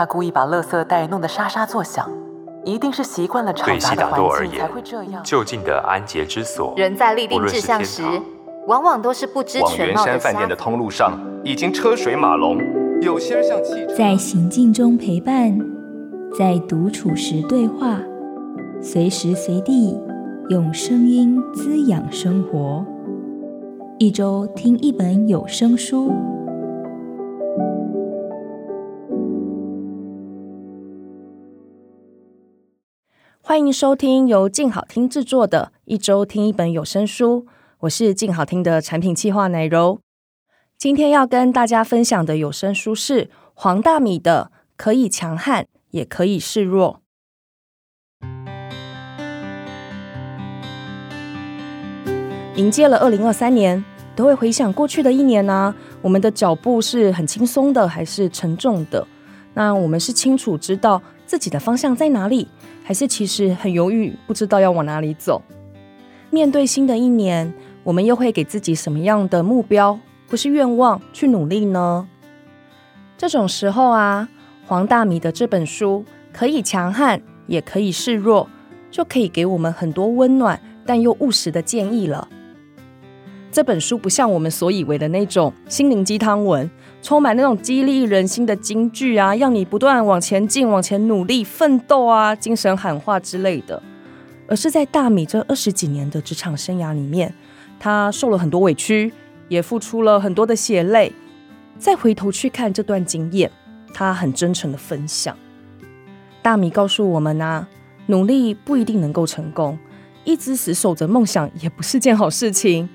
他故意把垃圾袋弄得沙沙作响，一定是习惯了吵杂的环境才会这样。就近的安洁之所，人在立定志向时，往往都是不知全貌的。往圆山饭店的通路上已经车水马龙，有些人像汽车。在行进中陪伴，在独处时对话，随时随地用声音滋养生活。一周听一本有声书。欢迎收听由静好听制作的一周听一本有声书，我是静好听的产品企划奶柔。今天要跟大家分享的有声书是黄大米的《可以强悍，也可以示弱》。迎接了二零二三年，都会回想过去的一年呢、我们的脚步是很轻松的，还是沉重的？那我们是清楚知道自己的方向在哪里？还是其实很犹豫，不知道要往哪里走。面对新的一年，我们又会给自己什么样的目标或是愿望去努力呢？这种时候啊，黄大米的这本书可以强悍，也可以示弱，就可以给我们很多温暖但又务实的建议了。这本书不像我们所以为的那种心灵鸡汤文，充满那种激励人心的金句啊，让你不断往前进、往前努力、奋斗啊，精神喊话之类的。而是在大米这二十几年的职场生涯里面，他受了很多委屈，也付出了很多的血泪。再回头去看这段经验，他很真诚的分享。大米告诉我们啊，努力不一定能够成功，一直死守着梦想也不是件好事情。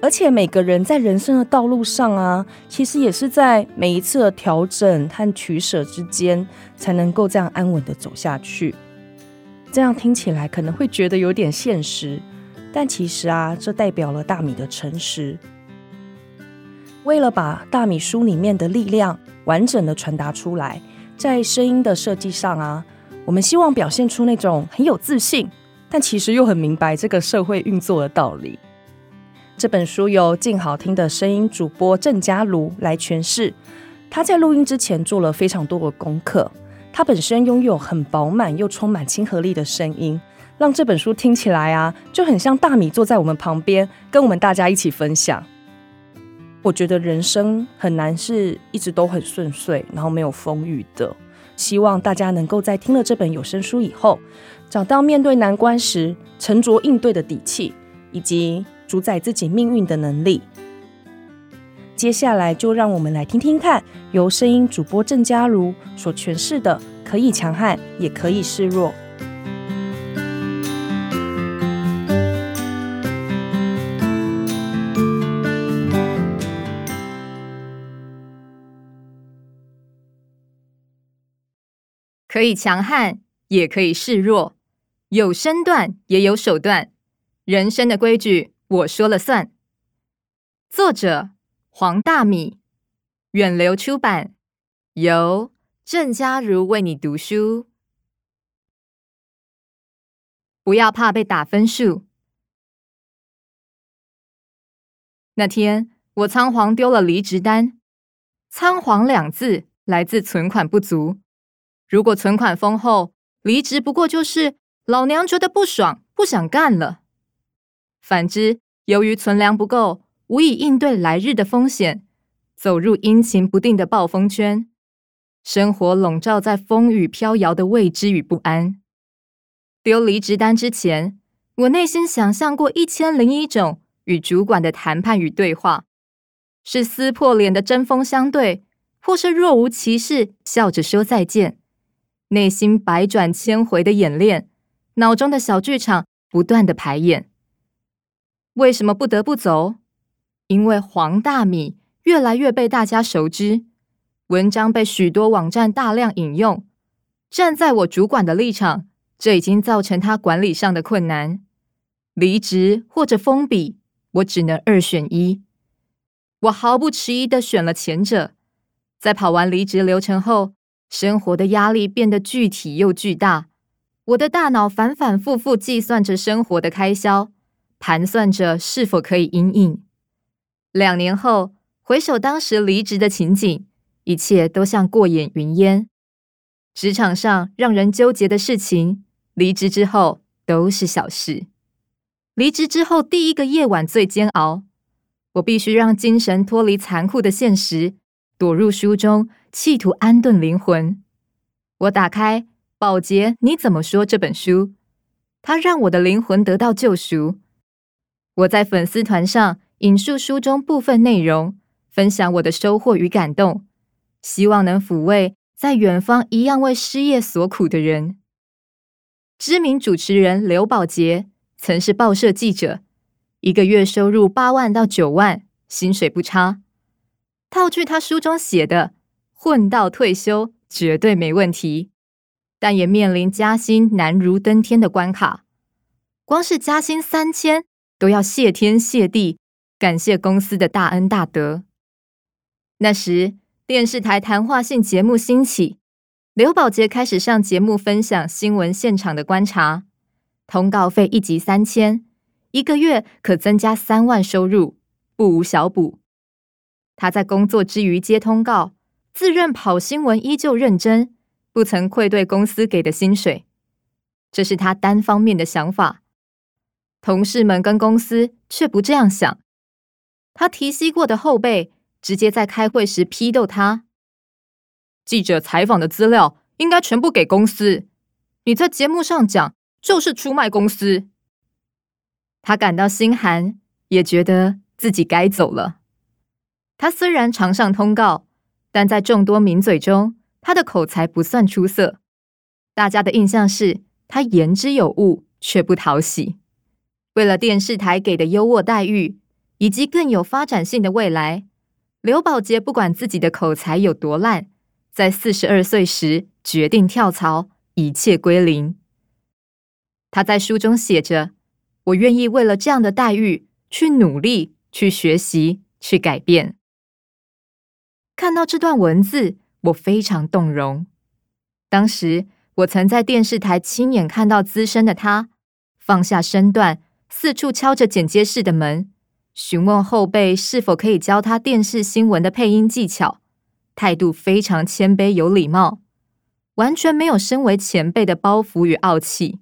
而且每个人在人生的道路上啊，其实也是在每一次的调整和取舍之间，才能够这样安稳的走下去。这样听起来可能会觉得有点现实，但其实啊，这代表了大米的诚实。为了把大米书里面的力量完整的传达出来，在声音的设计上啊，我们希望表现出那种很有自信，但其实又很明白这个社会运作的道理。这本书由静好听的声音主播郑家如来诠释。他在录音之前做了非常多的功课。他本身拥有很饱满又充满亲和力的声音，让这本书听起来啊，就很像大米坐在我们旁边，跟我们大家一起分享。我觉得人生很难是一直都很顺遂，然后没有风雨的。希望大家能够在听了这本有声书以后，找到面对难关时沉着应对的底气，以及主宰自己命运的能力。接下来就让我们来听听看，由声音主播郑嘉如所诠释的“可以强悍，也可以示弱”。可以强悍，也可以示弱，有身段，也有手段，人生的规矩。我说了算。作者黄大米，远流出版，由郑家如为你读书。不要怕被打分数。那天我仓皇丢了离职单，仓皇两字来自存款不足。如果存款丰厚，离职不过就是老娘觉得不爽，不想干了。反之，由于存粮不够，无以应对来日的风险，走入阴晴不定的暴风圈，生活笼罩在风雨飘摇的未知与不安。丢离职单之前，我内心想象过一千零一种与主管的谈判与对话，是撕破脸的针锋相对，或是若无其事笑着说再见。内心百转千回的演练，脑中的小剧场不断的排演。为什么不得不走？因为黄大米越来越被大家熟知，文章被许多网站大量引用。站在我主管的立场，这已经造成他管理上的困难。离职或者封笔，我只能二选一。我毫不迟疑地选了前者。在跑完离职流程后，生活的压力变得具体又巨大。我的大脑反反复复计算着生活的开销。盘算着是否可以因应。两年后回首当时离职的情景，一切都像过眼云烟。职场上让人纠结的事情，离职之后都是小事。离职之后第一个夜晚最煎熬，我必须让精神脱离残酷的现实，躲入书中，企图安顿灵魂。我打开《宝洁你怎么说》这本书，它让我的灵魂得到救赎。我在粉丝团上引述书中部分内容，分享我的收获与感动，希望能抚慰在远方一样为失业所苦的人。知名主持人刘宝杰曾是报社记者，一个月收入八万到九万，薪水不差。套句他书中写的，混到退休绝对没问题，但也面临加薪难如登天的关卡。光是加薪三千，都要谢天谢地，感谢公司的大恩大德。那时，电视台谈话性节目兴起，刘宝杰开始上节目分享新闻现场的观察。通告费一集三千，一个月可增加三万收入，不无小补。他在工作之余接通告，自认跑新闻依旧认真，不曾愧对公司给的薪水。这是他单方面的想法。同事们跟公司却不这样想。他提携过的后辈直接在开会时批斗他：记者采访的资料应该全部给公司，你在节目上讲就是出卖公司。他感到心寒，也觉得自己该走了。他虽然常上通告，但在众多名嘴中，他的口才不算出色。大家的印象是他言之有物，却不讨喜。为了电视台给的优渥待遇，以及更有发展性的未来，刘宝杰不管自己的口才有多烂，在四十二岁时决定跳槽，一切归零。他在书中写着：“我愿意为了这样的待遇去努力、去学习、去改变。”看到这段文字，我非常动容。当时我曾在电视台亲眼看到资深的他放下身段。四处敲着剪接室的门，询问后辈是否可以教他电视新闻的配音技巧，态度非常谦卑有礼貌，完全没有身为前辈的包袱与傲气。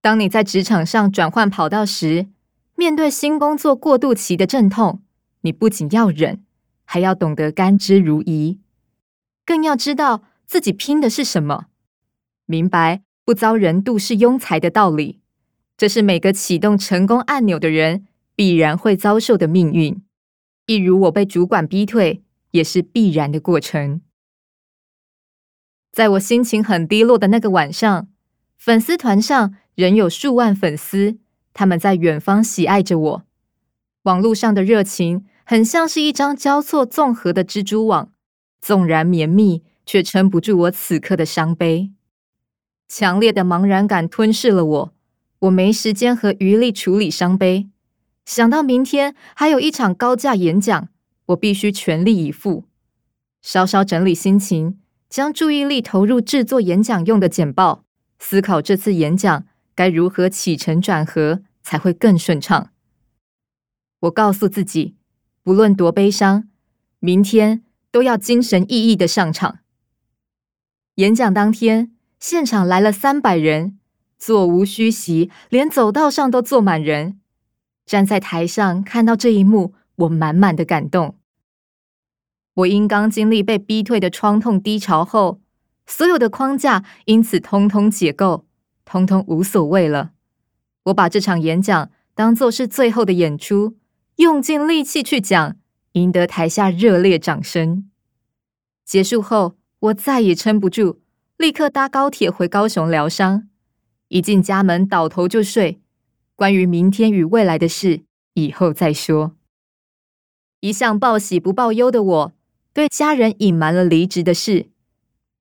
当你在职场上转换跑道时，面对新工作过渡期的阵痛，你不仅要忍，还要懂得甘之如饴，更要知道自己拼的是什么，明白不遭人妒是庸才的道理。这是每个启动成功按钮的人必然会遭受的命运，一如我被主管逼退，也是必然的过程。在我心情很低落的那个晚上，粉丝团上仍有数万粉丝，他们在远方喜爱着我。网络上的热情很像是一张交错纵合的蜘蛛网，纵然绵密，却撑不住我此刻的伤悲。强烈的茫然感吞噬了我。我没时间和余力处理伤悲，想到明天还有一场高价演讲，我必须全力以赴。稍稍整理心情，将注意力投入制作演讲用的简报，思考这次演讲该如何起承转合才会更顺畅。我告诉自己，不论多悲伤，明天都要精神奕奕的上场。演讲当天，现场来了三百人。座无虚席，连走道上都坐满人。站在台上看到这一幕，我满满的感动。我因刚经历被逼退的创痛低潮后，所有的框架因此通通解构，通通无所谓了。我把这场演讲当作是最后的演出，用尽力气去讲，赢得台下热烈掌声。结束后，我再也撑不住，立刻搭高铁回高雄疗伤。一进家门，倒头就睡。关于明天与未来的事，以后再说。一向报喜不报忧的我，对家人隐瞒了离职的事，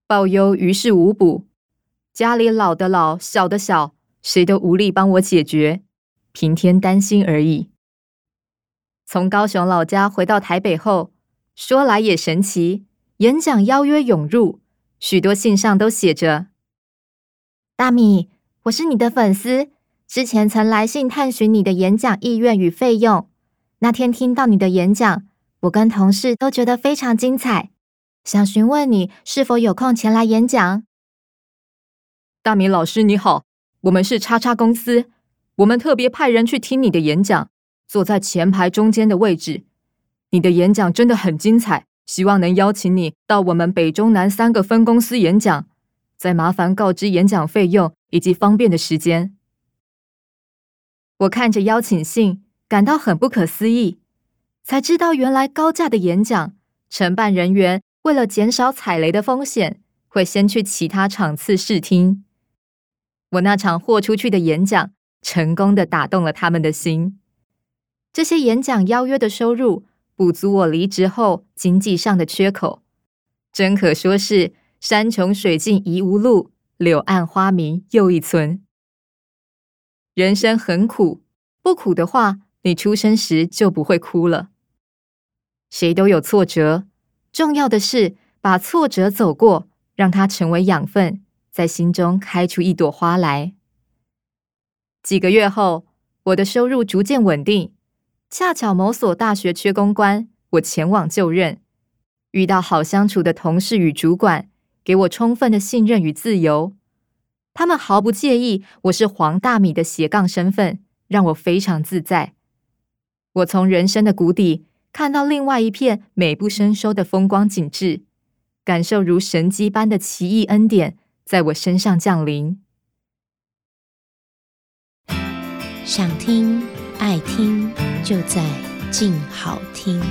报忧于事无补。家里老的老，小的小，谁都无力帮我解决，平添担心而已。从高雄老家回到台北后，说来也神奇，演讲邀约涌入，许多信上都写着：“大米。”我是你的粉丝，之前曾来信探寻你的演讲意愿与费用。那天听到你的演讲，我跟同事都觉得非常精彩。想询问你是否有空前来演讲。大米老师你好，我们是叉叉公司，我们特别派人去听你的演讲，坐在前排中间的位置。你的演讲真的很精彩，希望能邀请你到我们北中南三个分公司演讲。再麻烦告知演讲费用以及方便的时间。我看着邀请信，感到很不可思议，才知道原来高价的演讲，承办人员为了减少踩雷的风险，会先去其他场次试听。我那场豁出去的演讲，成功的打动了他们的心。这些演讲邀约的收入，补足我离职后经济上的缺口，真可说是山穷水尽疑无路，柳暗花明又一村。人生很苦，不苦的话，你出生时就不会哭了。谁都有挫折，重要的是把挫折走过，让它成为养分。在心中开出一朵花来。几个月后，我的收入逐渐稳定。恰巧某所大学缺公关，我前往就任，遇到好相处的同事与主管，给我充分的信任与自由。他们毫不介意我是黄大米的斜杠身份，让我非常自在。我从人生的谷底看到另外一片美不胜收的风光景致，感受如神迹般的奇异恩典。在我身上降临。想听、爱听，就在静好听。